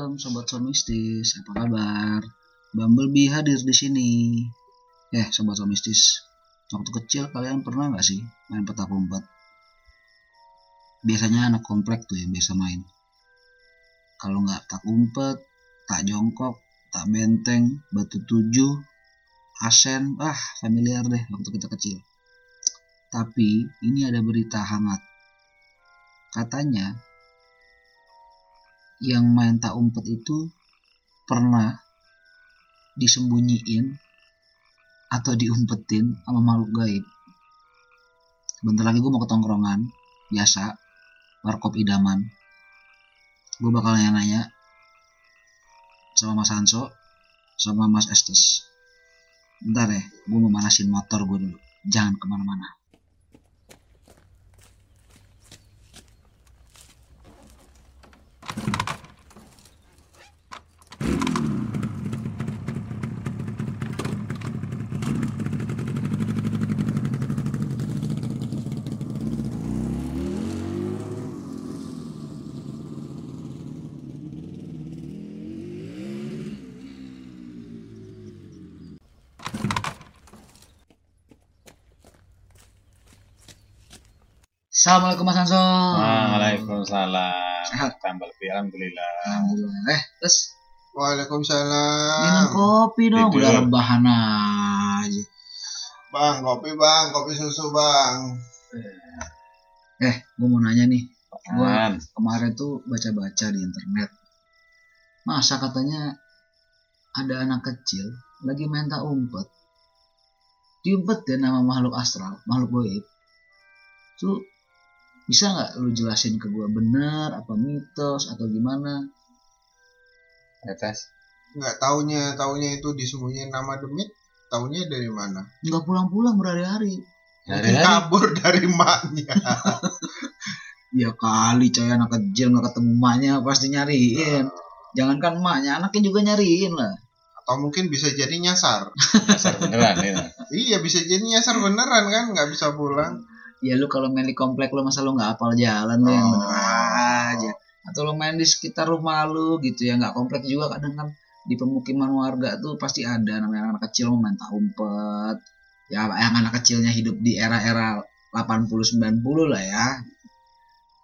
malam sobat somistis. Apa kabar? Bumblebee hadir di sini. Eh, sobat somistis. Waktu kecil kalian pernah nggak sih main petak umpet? Biasanya anak komplek tuh yang biasa main. Kalau nggak tak umpet, tak jongkok, tak benteng, batu tujuh, asen, ah familiar deh waktu kita kecil. Tapi ini ada berita hangat. Katanya yang main tak umpet itu pernah disembunyiin atau diumpetin sama makhluk gaib. Bentar lagi gue mau ke tongkrongan biasa, warkop idaman. Gue bakal nanya-nanya sama Mas Hanso, sama Mas Estes. Bentar ya, gue mau manasin motor gue dulu. Jangan ke mana-mana. Assalamualaikum Mas Hanso. Waalaikumsalam. Sehat? Tambah lebih alhamdulillah. Alhamdulillah. Eh, terus Waalaikumsalam. minum kopi dong. Tidur. Udah rebahan aja. Bang, kopi bang, kopi susu bang. Eh, gue mau nanya nih. Gua Apaan? kemarin tuh baca-baca di internet. Masa katanya ada anak kecil lagi main tak umpet. Diumpetin nama makhluk astral, makhluk goib. Tuh bisa nggak lu jelasin ke gua benar apa mitos atau gimana? Atas. Nggak taunya, taunya itu disembunyiin nama demit. Taunya dari mana? Nggak pulang-pulang berhari-hari. Hari-hari. kabur dari maknya. Ya kali coy anak kecil nggak ketemu emaknya pasti nyariin. Jangankan emaknya, anaknya juga nyariin lah. Atau mungkin bisa jadi nyasar. Dasar beneran ya. iya, bisa jadi nyasar beneran kan, nggak bisa pulang. Ya lu kalau main di komplek lu masa lu nggak hafal jalan lu yang Oh. bener aja. Atau lu main di sekitar rumah lu gitu ya nggak komplek juga kadang kan di pemukiman warga tuh pasti ada namanya anak kecil mau main tak umpet. Ya yang anak kecilnya hidup di era-era 80 90 lah ya.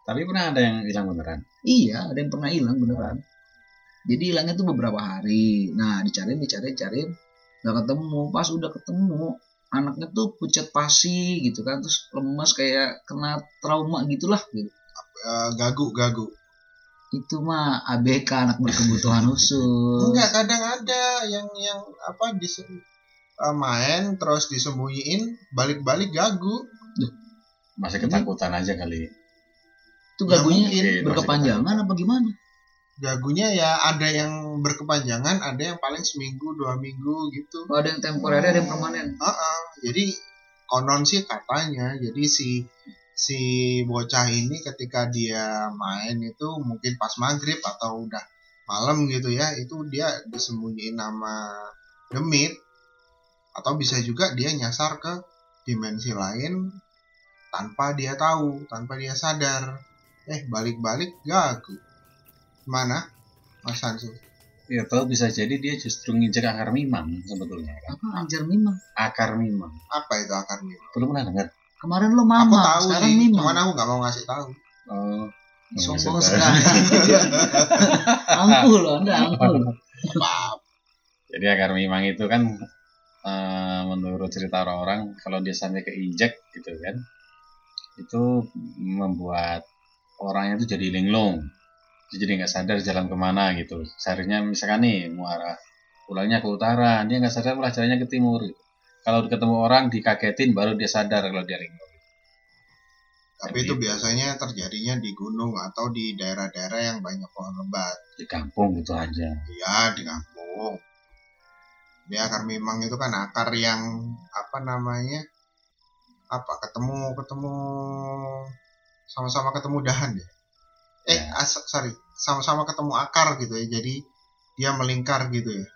Tapi pernah ada yang hilang beneran. Iya, ada yang pernah hilang beneran. Jadi hilangnya tuh beberapa hari. Nah, dicariin, dicariin, cariin, nggak ketemu. Pas udah ketemu, anaknya tuh pucat pasi gitu kan, terus lemas kayak kena trauma gitulah. Gitu. Eh, gagu, gagu. Itu mah ABK anak berkebutuhan khusus. Enggak, kadang ada yang yang apa dis eh, main terus disembunyiin, balik-balik gagu. Masih ketakutan aja kali. Itu Ya, gagunya mungkin. berkepanjangan apa gimana? Gagunya ya ada yang berkepanjangan, ada yang paling seminggu, dua minggu gitu. Oh, ada yang temporer, ada yang permanen. Heeh, jadi konon sih katanya jadi si si bocah ini ketika dia main itu mungkin pas maghrib atau udah malam gitu ya itu dia disembunyiin nama demit atau bisa juga dia nyasar ke dimensi lain tanpa dia tahu tanpa dia sadar eh balik-balik gagu mana Mas Hansu Ya tahu bisa jadi dia justru nginjek akar mimang sebetulnya kan. Apa anjir mimang? Akar mimang. apa itu akar mimpi Belum pernah dengar. Kemarin lo aku mama, tahu sekarang sih mimang. cuman aku nggak mau ngasih tahu Oh. Sombong sekali. angkuh loh, anda. Maaf. Jadi akar mimang itu kan eh, menurut cerita orang-orang kalau dia sampai keinjek gitu kan itu membuat orangnya itu jadi linglung jadi nggak sadar jalan ke mana gitu seharusnya misalkan nih mau arah pulangnya ke utara dia nggak sadar malah jalannya ke timur gitu. kalau ketemu orang dikagetin baru dia sadar kalau dia linglung Tapi itu biasanya terjadinya di gunung atau di daerah-daerah yang banyak pohon lebat. di kampung gitu aja Ya di kampung. Dia akar mimang itu kan akar yang apa namanya? Apa ketemu ketemu sama-sama ketemu dahan ya? Eh, Ya. as- sorry, sama-sama ketemu akar gitu ya. Jadi dia melingkar gitu ya.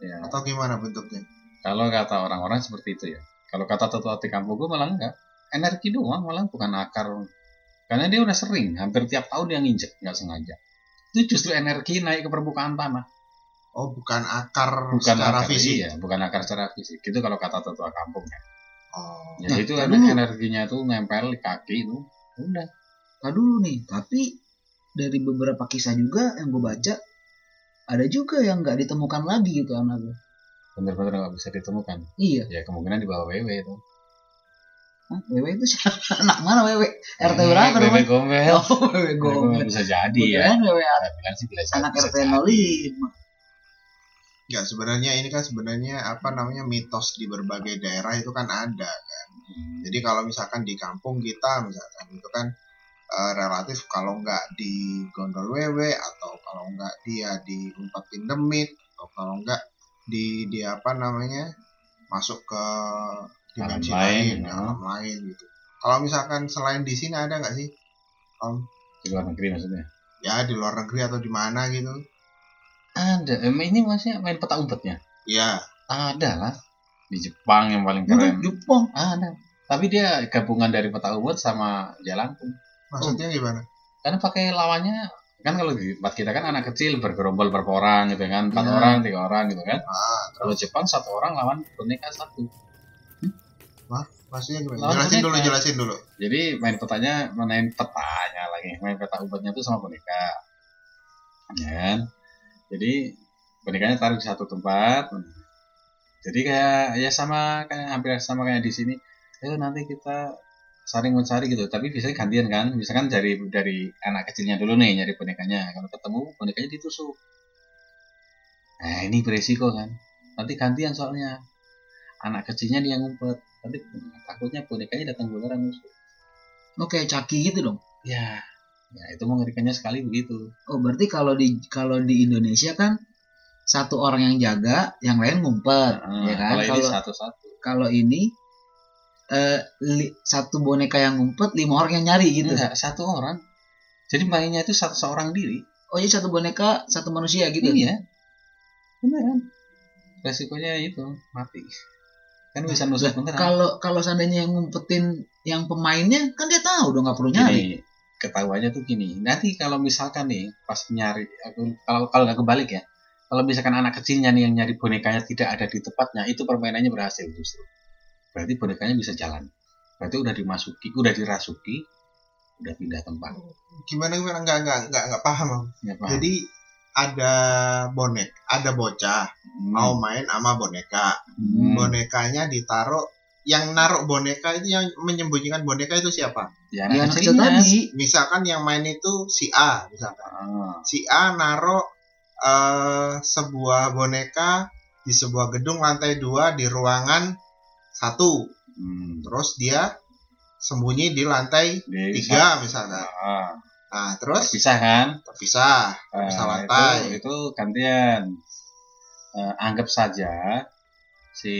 ya Atau gimana bentuknya? kalau kata orang-orang seperti itu ya kalau kata tetua di kampung gue malah enggak energi doang malah bukan akar karena dia udah sering hampir tiap tahun dia nginjek nggak sengaja itu justru energi naik ke permukaan tanah Oh, bukan akar bukan secara akar fisik. iya bukan akar secara fisik itu kalau kata tetua kampung ya Oh. jadi Nah, itu dulu. energinya tuh nempel di kaki itu udah Nah dulu nih, tapi dari beberapa kisah juga yang gue baca, ada juga yang nggak ditemukan lagi gitu anaknya. bener-bener nggak bisa ditemukan Iya, ya kemungkinan di bawah WW itu Hah, Wewe itu siapa? Anak mana Wewe? RT Eh, berapa WW rumah? gombel Oh, Wewe WW gombel. bisa jadi ya Wewe saya bilang sih bisa anak bisa RT jadi. 05. Ya sebenarnya ini kan sebenarnya apa namanya mitos di berbagai daerah itu kan ada. Hmm. Jadi kalau misalkan di kampung kita misalkan itu kan eh, relatif kalau nggak di gondol wewe atau kalau nggak dia diumpetin demit atau kalau nggak di di apa namanya masuk ke dimensi lain, lain, ya. alam lain gitu. Kalau misalkan selain di sini ada nggak sih? Om? di luar negeri maksudnya Ya di luar negeri atau di mana gitu? ada ini masih main peta umpetnya Ya, ada lah di Jepang yang paling Udah, keren Jepang. ada tapi dia gabungan dari peta umpet sama jalanku maksudnya gimana? karena pakai lawannya kan kalau di tempat kita kan anak kecil bergerombol berapa orang gitu kan empat Ya. orang tiga orang gitu kan Ah, kalau Jepang satu orang lawan boneka satu maksudnya gimana? Lawan Jelasin dulu, boneka. jelasin dulu. jadi main petanya main petanya lagi main peta umpetnya tuh sama boneka ya kan jadi bonekanya taruh di satu tempat jadi kayak ya sama kayak hampir sama kayak di sini ayo nanti kita saling mencari gitu. Tapi biasanya gantian kan. Misalkan dari dari anak kecilnya dulu nih nyari bonekanya. Kalau ketemu bonekanya ditusuk. Nah ini beresiko kan. Nanti gantian soalnya. Anak kecilnya dia ngumpet. Nanti takutnya bonekanya datang duluan nusuk. Oke, caki gitu dong. ya ya itu mengerikannya sekali begitu. Oh, berarti kalau di kalau di Indonesia kan satu orang yang jaga, yang lain ngumpet, Nah, ya kan? kalau ini Kalau satu-satu. kalau ini eh li- satu boneka yang ngumpet, lima orang yang nyari gitu. enggak satu orang jadi mainnya itu satu seorang diri Oh, jadi satu boneka satu manusia gitu. Iya. Beneran. Resikonya itu mati. Kan bisa nusuk beneran. Kalau kalau seandainya yang ngumpetin yang pemainnya kan dia tahu dong nggak perlu nyari. Gini, ketahuannya tuh gini. Nanti kalau misalkan nih pas nyari aku kalau kalau nggak kebalik ya. Kalau misalkan anak kecilnya nih yang nyari bonekanya tidak ada di tempatnya, itu permainannya berhasil justru. Berarti bonekanya bisa jalan. Berarti udah dimasuki, udah dirasuki, udah pindah tempat. Gimana gimana? Nggak nggak nggak nggak paham. Ya, paham? Jadi ada bonek, ada bocah Hmm. mau main sama boneka. Hmm. Bonekanya ditaruh yang naruh boneka itu yang menyembunyikan boneka itu siapa? Ya, anak kecil tadi. Misalkan yang main itu si A, misalkan. Ah, Si A naruh eh, sebuah boneka di sebuah gedung lantai dua di ruangan satu. hmm. Terus dia sembunyi di lantai Di- tiga misalkan. Ah, Nah, terus pisah kan? terpisah. Nah, Bisa lantai. Itu, itu gantian. Eh, anggap saja si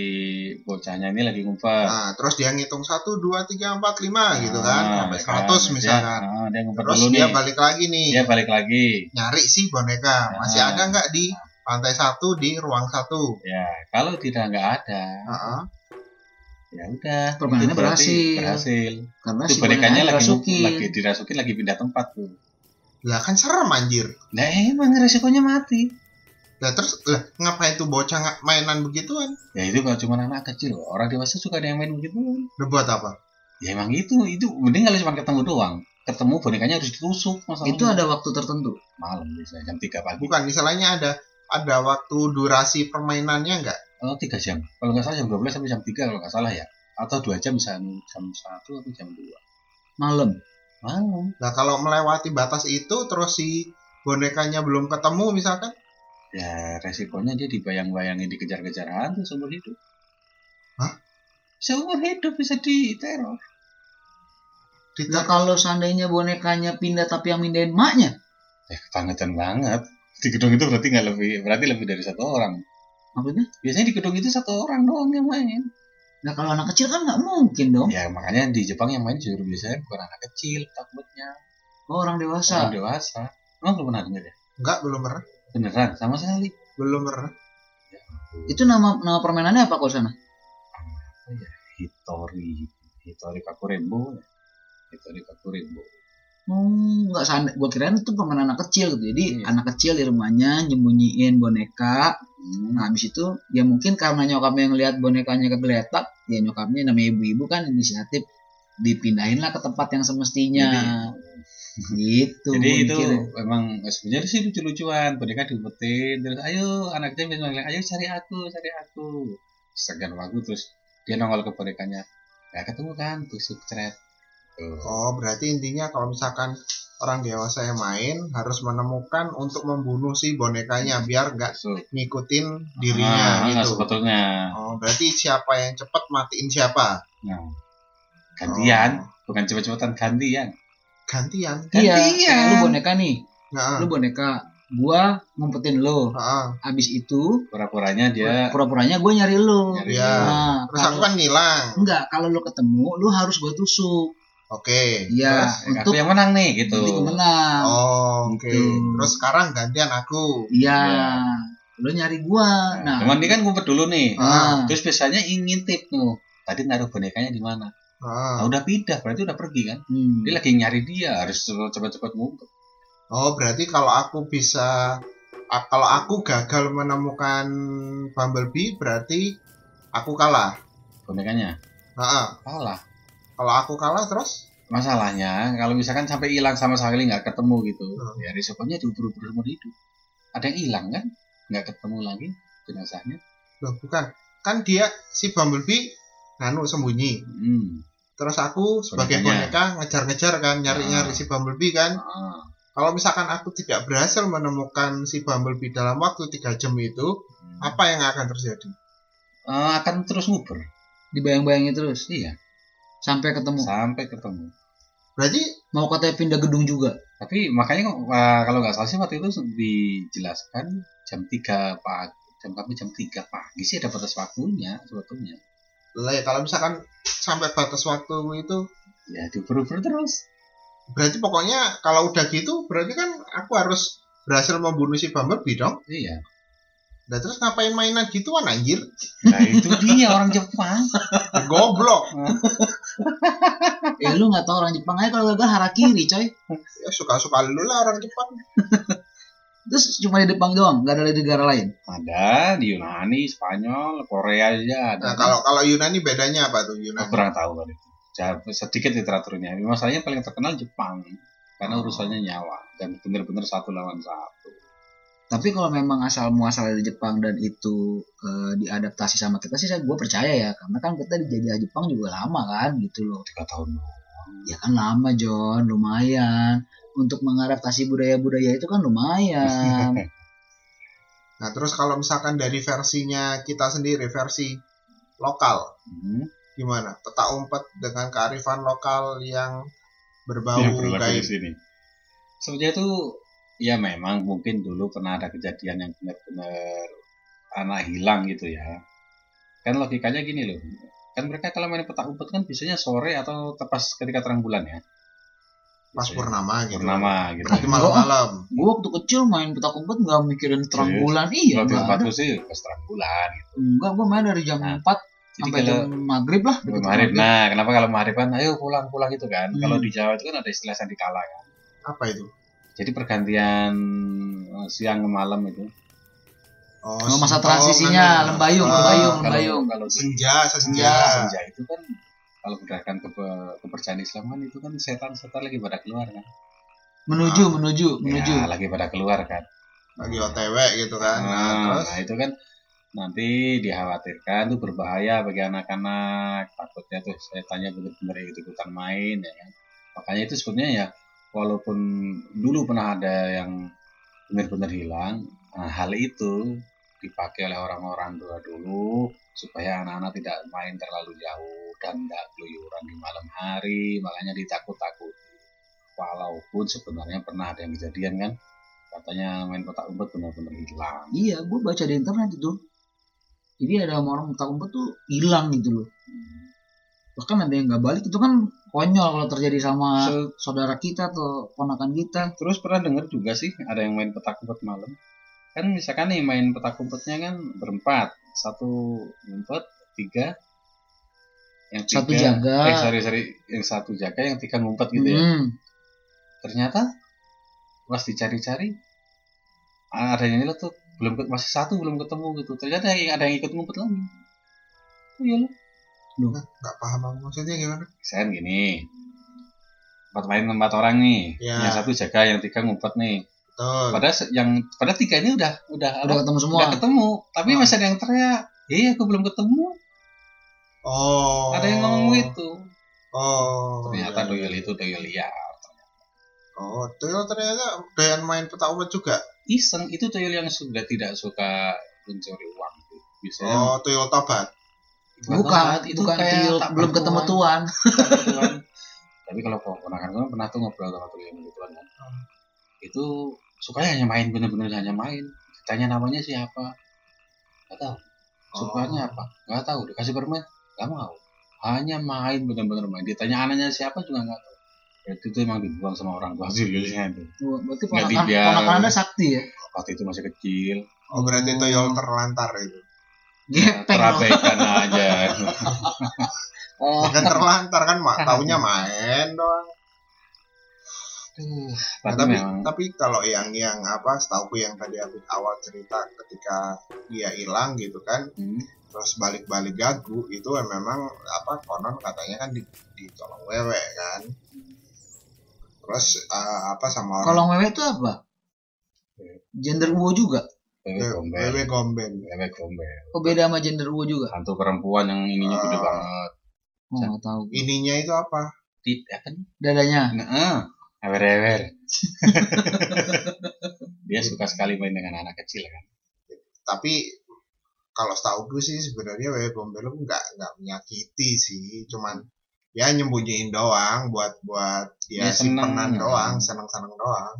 bocahnya ini lagi ngumpet. Nah, terus dia ngitung satu, dua, tiga, empat, lima gitu kan, Nah, sampai kan. seratus Dia- misalkan. nah, dia Terus dia nih. balik lagi nih, Dia balik lagi. nyari sih boneka. Masih Nah. ada nggak di lantai satu di ruang satu? Ya, kalau tidak nggak ada, Heeh. Ya udah. Permainannya berhasil. Berhasil. Karena Itu si bonekanya lagi dirasukin. lagi dirasukin lagi pindah tempat tuh. Lah kan serem anjir. Nah, emang resikonya mati. Lah terus lah ngapain tuh bocah mainan begituan? Ya itu nggak cuma anak kecil, orang dewasa suka ada yang main begitu. Udah buat apa? Ya emang itu, itu mending kalau cuma ketemu doang. Ketemu bonekanya harus ditusuk masalahnya. Itu ada waktu tertentu. malam bisa jam 3 pagi. Bukan, misalnya ada ada waktu durasi permainannya nggak? Oh, 3 jam. Kalau nggak salah jam 12 sampai jam 3 kalau nggak salah ya. Atau 2 jam bisa jam 1 atau jam 2. Malam. Malam. Nah kalau melewati batas itu terus si bonekanya belum ketemu misalkan, Ya resikonya dia dibayang-bayangin dikejar-kejar hantu seumur hidup. Hah? Seumur hidup bisa diteror. Di Nah kalau seandainya bonekanya pindah tapi yang mindahin maknya, Ya kebangetan banget. Di gedung itu berarti nggak lebih, berarti lebih dari satu orang. Maksudnya? Biasanya di gedung itu satu orang doang yang main. Nah kalau anak kecil kan nggak mungkin dong. Ya makanya di Jepang yang main justru biasanya bukan anak kecil takutnya Oh, orang dewasa. orang dewasa. Emang belum pernah dengar ya? Enggak, belum pernah. Beneran sama sekali. Belum pernah. Itu nama nama permainannya apa kalau sana? Apa ya? Hitori, Hitori Kakurembo. ya. Hitori Kakurembo. Hmm, nggak sana. Gua kirain itu permainan anak kecil gitu. Jadi Iya. anak kecil di rumahnya nyembunyiin boneka. Hmm. Nah habis itu ya mungkin karena nyokapnya ngelihat bonekanya kegeletak, ya nyokapnya namanya ibu-ibu kan inisiatif dipindahin lah ke tempat yang semestinya. gitu. Jadi itu memang sebenarnya sih lucu-lucuan. Boneka diumpetin terus ayo anak kecil bilang ayo cari aku, cari aku. Segan waktu terus dia nongol ke bonekanya. Ya ketemu kan tusuk ceret. Tuh. Oh, berarti intinya kalau misalkan orang dewasa yang main harus menemukan untuk membunuh si bonekanya biar nggak ngikutin dirinya Ah, gitu. sebetulnya. Oh, berarti siapa yang cepat matiin siapa? Nah, gantian, Oh, bukan cepet-cepetan gantian. gantian. Iya, gantian. kayak lu boneka nih. Nah, Lu boneka, gua ngumpetin lu. heeh. Abis itu Pura-puranya dia pura-puranya gue nyari lu. nyari Iya. Nah, Terus aku kan ngilang. enggak, kalau lu ketemu, lu harus gue tusuk. Oke. Iya, Terus? untuk aku yang menang nih gitu. nanti gue menang. Oh, oke. Gitu. Terus sekarang gantian aku. Iya. Iya. Lu nyari gua. Nah, cuman dia kan ngumpet dulu nih. ah, Terus biasanya ingin tip tuh. Tadi naruh bonekanya di mana? Heeh. Nah, udah pindah, berarti udah pergi kan? hmm. Dia lagi nyari dia, harus cepat-cepat ngumpet. Oh, berarti kalau aku bisa kalau aku gagal menemukan Bumblebee berarti aku kalah. Bonekanya Heeh. kalah. Kalau aku kalah terus Masalahnya kalau misalkan sampai hilang sama sekali nggak ketemu gitu, Hmm. ya risikonya diubur-ubur seumur hidup. Ada yang hilang kan? Nggak ketemu lagi jenazahnya. loh bukan. Kan dia si Bumblebee nganu sembunyi. Hmm. Terus aku sebagai boneka ngejar-ngejar kan, nyari-nyari Ah. si Bumblebee kan. Ah. Kalau misalkan aku tidak berhasil menemukan si Bumblebee dalam waktu tiga jam itu, Hmm. apa yang akan terjadi? Eh, akan terus ngubur. dibayang-bayangin terus Iya, sampai ketemu. sampai ketemu. Berarti Mau katanya pindah gedung juga. Tapi makanya kalau nggak salah sih waktu itu dijelaskan jam 3 pagi, jam kami jam 3 pagi sih ada batas waktunya sebetulnya. lah ya, kalau misalkan sampai batas waktu itu, Ya diubur-ubur terus. berarti pokoknya kalau udah gitu, berarti kan aku harus berhasil membunuh si Bumblebee dong. Iya. Nah terus ngapain mainan gituan anjir? Nah itu dia orang Jepang. Goblok. Ya lu nggak tahu orang Jepang aja kalau gagal harakiri, coy. Ya suka-suka lu lah orang Jepang. Terus cuma di Jepang doang, nggak ada di negara lain. Ada di Yunani, Spanyol, Korea aja ada. Nah kalau kalau Yunani bedanya apa tuh Aku Yunani? kurang tahu kali itu. Sedikit literaturnya. Masalahnya paling terkenal Jepang karena urusannya nyawa dan benar-benar satu lawan satu. Tapi kalau memang asal muasal dari Jepang dan itu eh, diadaptasi sama kita sih saya gue percaya ya karena kan kita dijajah Jepang juga lama kan gitu loh. Tiga tahun. Ya kan lama John, lumayan. Untuk mengadaptasi budaya-budaya itu kan lumayan. Nah terus kalau misalkan dari versinya kita sendiri versi lokal Hmm. gimana? Petak umpet dengan kearifan lokal yang berbau yang gaib. sini. Sebenarnya itu ya memang mungkin dulu pernah ada kejadian yang benar-benar anak hilang gitu ya. Kan logikanya gini loh. Kan mereka kalau main petak umpet kan biasanya sore atau tepas ketika terang bulan ya. Pas Biasanya. purnama gitu. Purnama gitu. Berarti malam-malam. gue waktu kecil main petak umpet nggak mikirin terang Serius? bulan. Iya, ada. sih pas terang bulan gitu. Enggak, gue main dari jam Nah, 4 Jadi sampai kalau jam maghrib lah. Maghrib. maghrib. Nah, kenapa kalau maghrib kan ayo pulang-pulang gitu kan. Hmm. Kalau di Jawa itu kan ada istilah sandikala kan. Apa itu? Jadi pergantian eh, siang ke malam itu. Oh, Oh, masa transisinya, oh, lembayung, ah, lembayung. Kalau Bayung. kalau Senja, senja. Iya, senja itu kan kalau berdasarkan ke- kepercayaan Islam kan itu kan setan-setan lagi pada keluar kan. Menuju, Ah. menuju, menuju. Ya, lagi pada keluar kan. Lagi OTW gitu kan. Nah, Nah, terus nah, itu kan nanti dikhawatirkan itu berbahaya bagi anak-anak. Takutnya tuh setannya benar-benar ikut-ikutan main ya kan. Makanya itu sebenarnya ya walaupun dulu pernah ada yang benar-benar hilang, nah, hal itu dipakai oleh orang-orang tua dulu supaya anak-anak tidak main terlalu jauh dan tidak keluyuran di malam hari makanya ditakut-takuti. Walaupun sebenarnya pernah ada yang kejadian kan katanya main petak umpet benar-benar hilang. Iya gue baca di internet itu. Jadi ada orang petak umpet tuh hilang gitu loh bahkan ada yang nggak balik itu kan konyol kalau terjadi sama Se- saudara kita atau ponakan kita. Terus pernah dengar juga sih ada yang main petak umpet malam. Kan misalkan nih main petak umpetnya kan berempat. Satu ngumpet tiga. Yang tiga, Satu jaga. eh sorry sorry. Yang satu jaga yang tiga ngumpet gitu ya. Hmm. ternyata pas dicari-cari ada yang tuh belum masih satu belum ketemu gitu. Ternyata ada yang ikut ngumpet lagi. Oh iya loh nggak paham aku maksudnya gimana? Misalkan gini. Empat main empat orang nih. Ya. yang satu jaga yang tiga ngumpet nih. Betul. Padahal yang pada tiga ini udah udah udah ketemu semua? udah ketemu. Tapi Ah. masih ada yang teriak. Iya aku belum ketemu. Oh. Ada yang ngomong gitu. Oh. Ternyata iya. doyol itu doyol liar oh tuyul ternyata doyan main petak umpet juga? Iseng itu doyol yang sudah tidak suka mencuri uang. Biasanya oh tuyul tobat bukan banget, itu bukan kayak tak belum ketemu tuan. Tuhan. tapi kalau ponakan gue pernah tuh ngobrol sama tuh yang begituan kan. Hmm. itu sukanya hanya main bener-bener hanya main. Ditanya namanya siapa? Nggak tahu. Sukanya Oh. apa? Nggak tahu dikasih permen nggak mau. Hanya main bener-bener main. Ditanya anaknya siapa juga nggak tahu. Berarti itu emang dibuang sama orang tua tuyulnya itu Oh, berarti ponakan, dibiar. ponakan anda sakti ya? Waktu itu masih kecil. Oh berarti tuyul terlantar itu gepeng terabaikan aja. Oh. Terlantar kan mak? Taunya main doang. Aduh, Nah, tapi tapi memang. tapi kalau yang yang apa setauku yang tadi aku awal cerita ketika dia hilang gitu kan hmm, terus balik-balik gagu itu memang apa konon katanya kan di, ditolong wewe kan. Terus eh, apa sama orang kolong wewe itu apa? Gender uwo juga wewe gombel wewe gombel oh beda sama gender uwo juga? Hantu perempuan yang ininya gede Ah. banget. Oh nggak tahu. Ininya itu apa? Tidak kan dadanya? Nah, ewer-ewer. Dia suka sekali main dengan anak kecil kan. tapi kalau setauku sih sebenarnya wewe gombel itu nggak nggak menyakiti sih. Cuman ya nyembunyiin doang buat buat ya, Ya, seneng. simpenan doang seneng-seneng doang.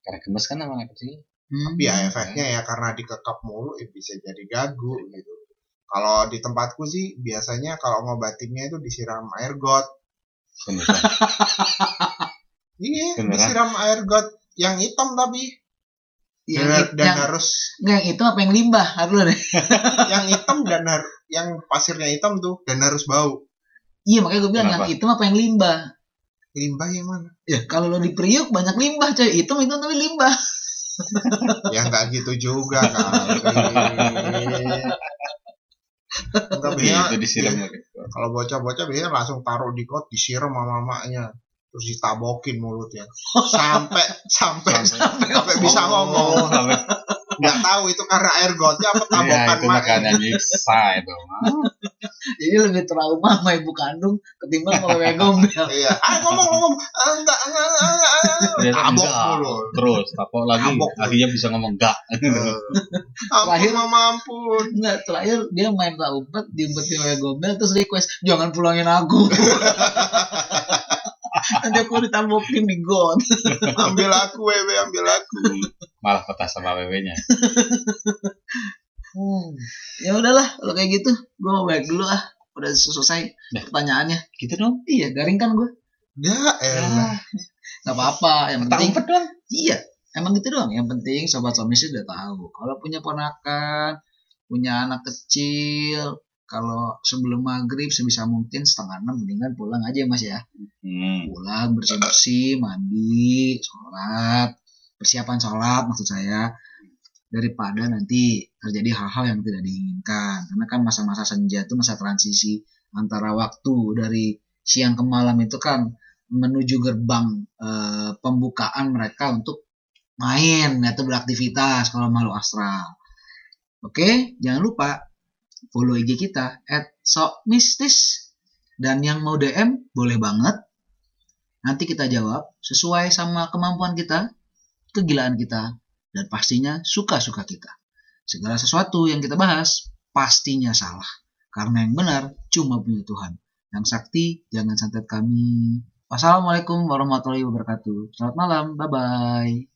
Karena gemes kan sama anak kecil. Hmm. tapi ya efeknya ya karena dikekap mulu ya bisa jadi gagu gitu. Kalau di tempatku sih biasanya kalau ngobatinnya itu disiram air got. Beneran. iya Beneran? disiram air got yang hitam tapi. Yang, dan, dan yang, harus nggak, yang itu apa yang limbah? Harus deh yang hitam dan har yang pasirnya hitam tuh dan harus bau. Iya makanya gue bilang Kenapa? yang itu apa yang limbah? Limbah yang mana? Ya kalau lo di Priuk banyak limbah coy. Itu itu tapi limbah ya nggak gitu juga kali Enggak biasanya itu disiram ya, lagi. kalau bocah-bocah biasanya langsung taruh di got disiram sama mamanya terus ditabokin mulutnya. Sampai sampai Sampai- sampai bisa ngomong. Oh, sampai nggak tahu itu karena air gotnya apa Iya, tabokan itu mak makanya nyiksa itu. jadi lebih trauma sama ibu kandung ketimbang sama wewe gombel iya ah ngomong ngomong ah, enggak enggak enggak, enggak, enggak. Dia tabok enggak. mulu Terus, tapok lagi. Tabok mulu. Akhirnya bisa ngomong enggak. Eh, Terakhir- mama ampun Enggak, terakhir dia main tak umpet, diumpetin wewe gombel, terus request, jangan pulangin aku. Nanti aku ditambokin di got. ambil aku wewe ambil aku Malah petah sama wewe-nya. Hmm. Ya udahlah, kalau kayak gitu, gue mau balik dulu ah. Udah selesai Dah. pertanyaannya. Gitu dong. Iya, garing kan gue. ya elah Gak apa-apa, yang penting. umpet dong. Iya, emang gitu doang. Yang penting sobat suami sih udah tahu. Kalau punya ponakan, punya anak kecil, kalau sebelum maghrib sebisa mungkin setengah enam mendingan pulang aja mas ya. Hmm. pulang bersih bersih mandi sholat persiapan sholat maksud saya daripada nanti terjadi hal-hal yang tidak diinginkan karena kan masa-masa senja itu masa transisi antara waktu dari siang ke malam itu kan menuju gerbang eh, pembukaan mereka untuk main atau beraktivitas kalau malu astral oke jangan lupa follow IG kita at mistis dan yang mau DM boleh banget Nanti kita jawab sesuai sama kemampuan kita, kegilaan kita, dan pastinya suka-suka kita. Segala sesuatu yang kita bahas pastinya salah. Karena yang benar cuma punya Tuhan. Yang sakti jangan santet kami. Wassalamualaikum warahmatullahi wabarakatuh. Selamat malam. Bye-bye.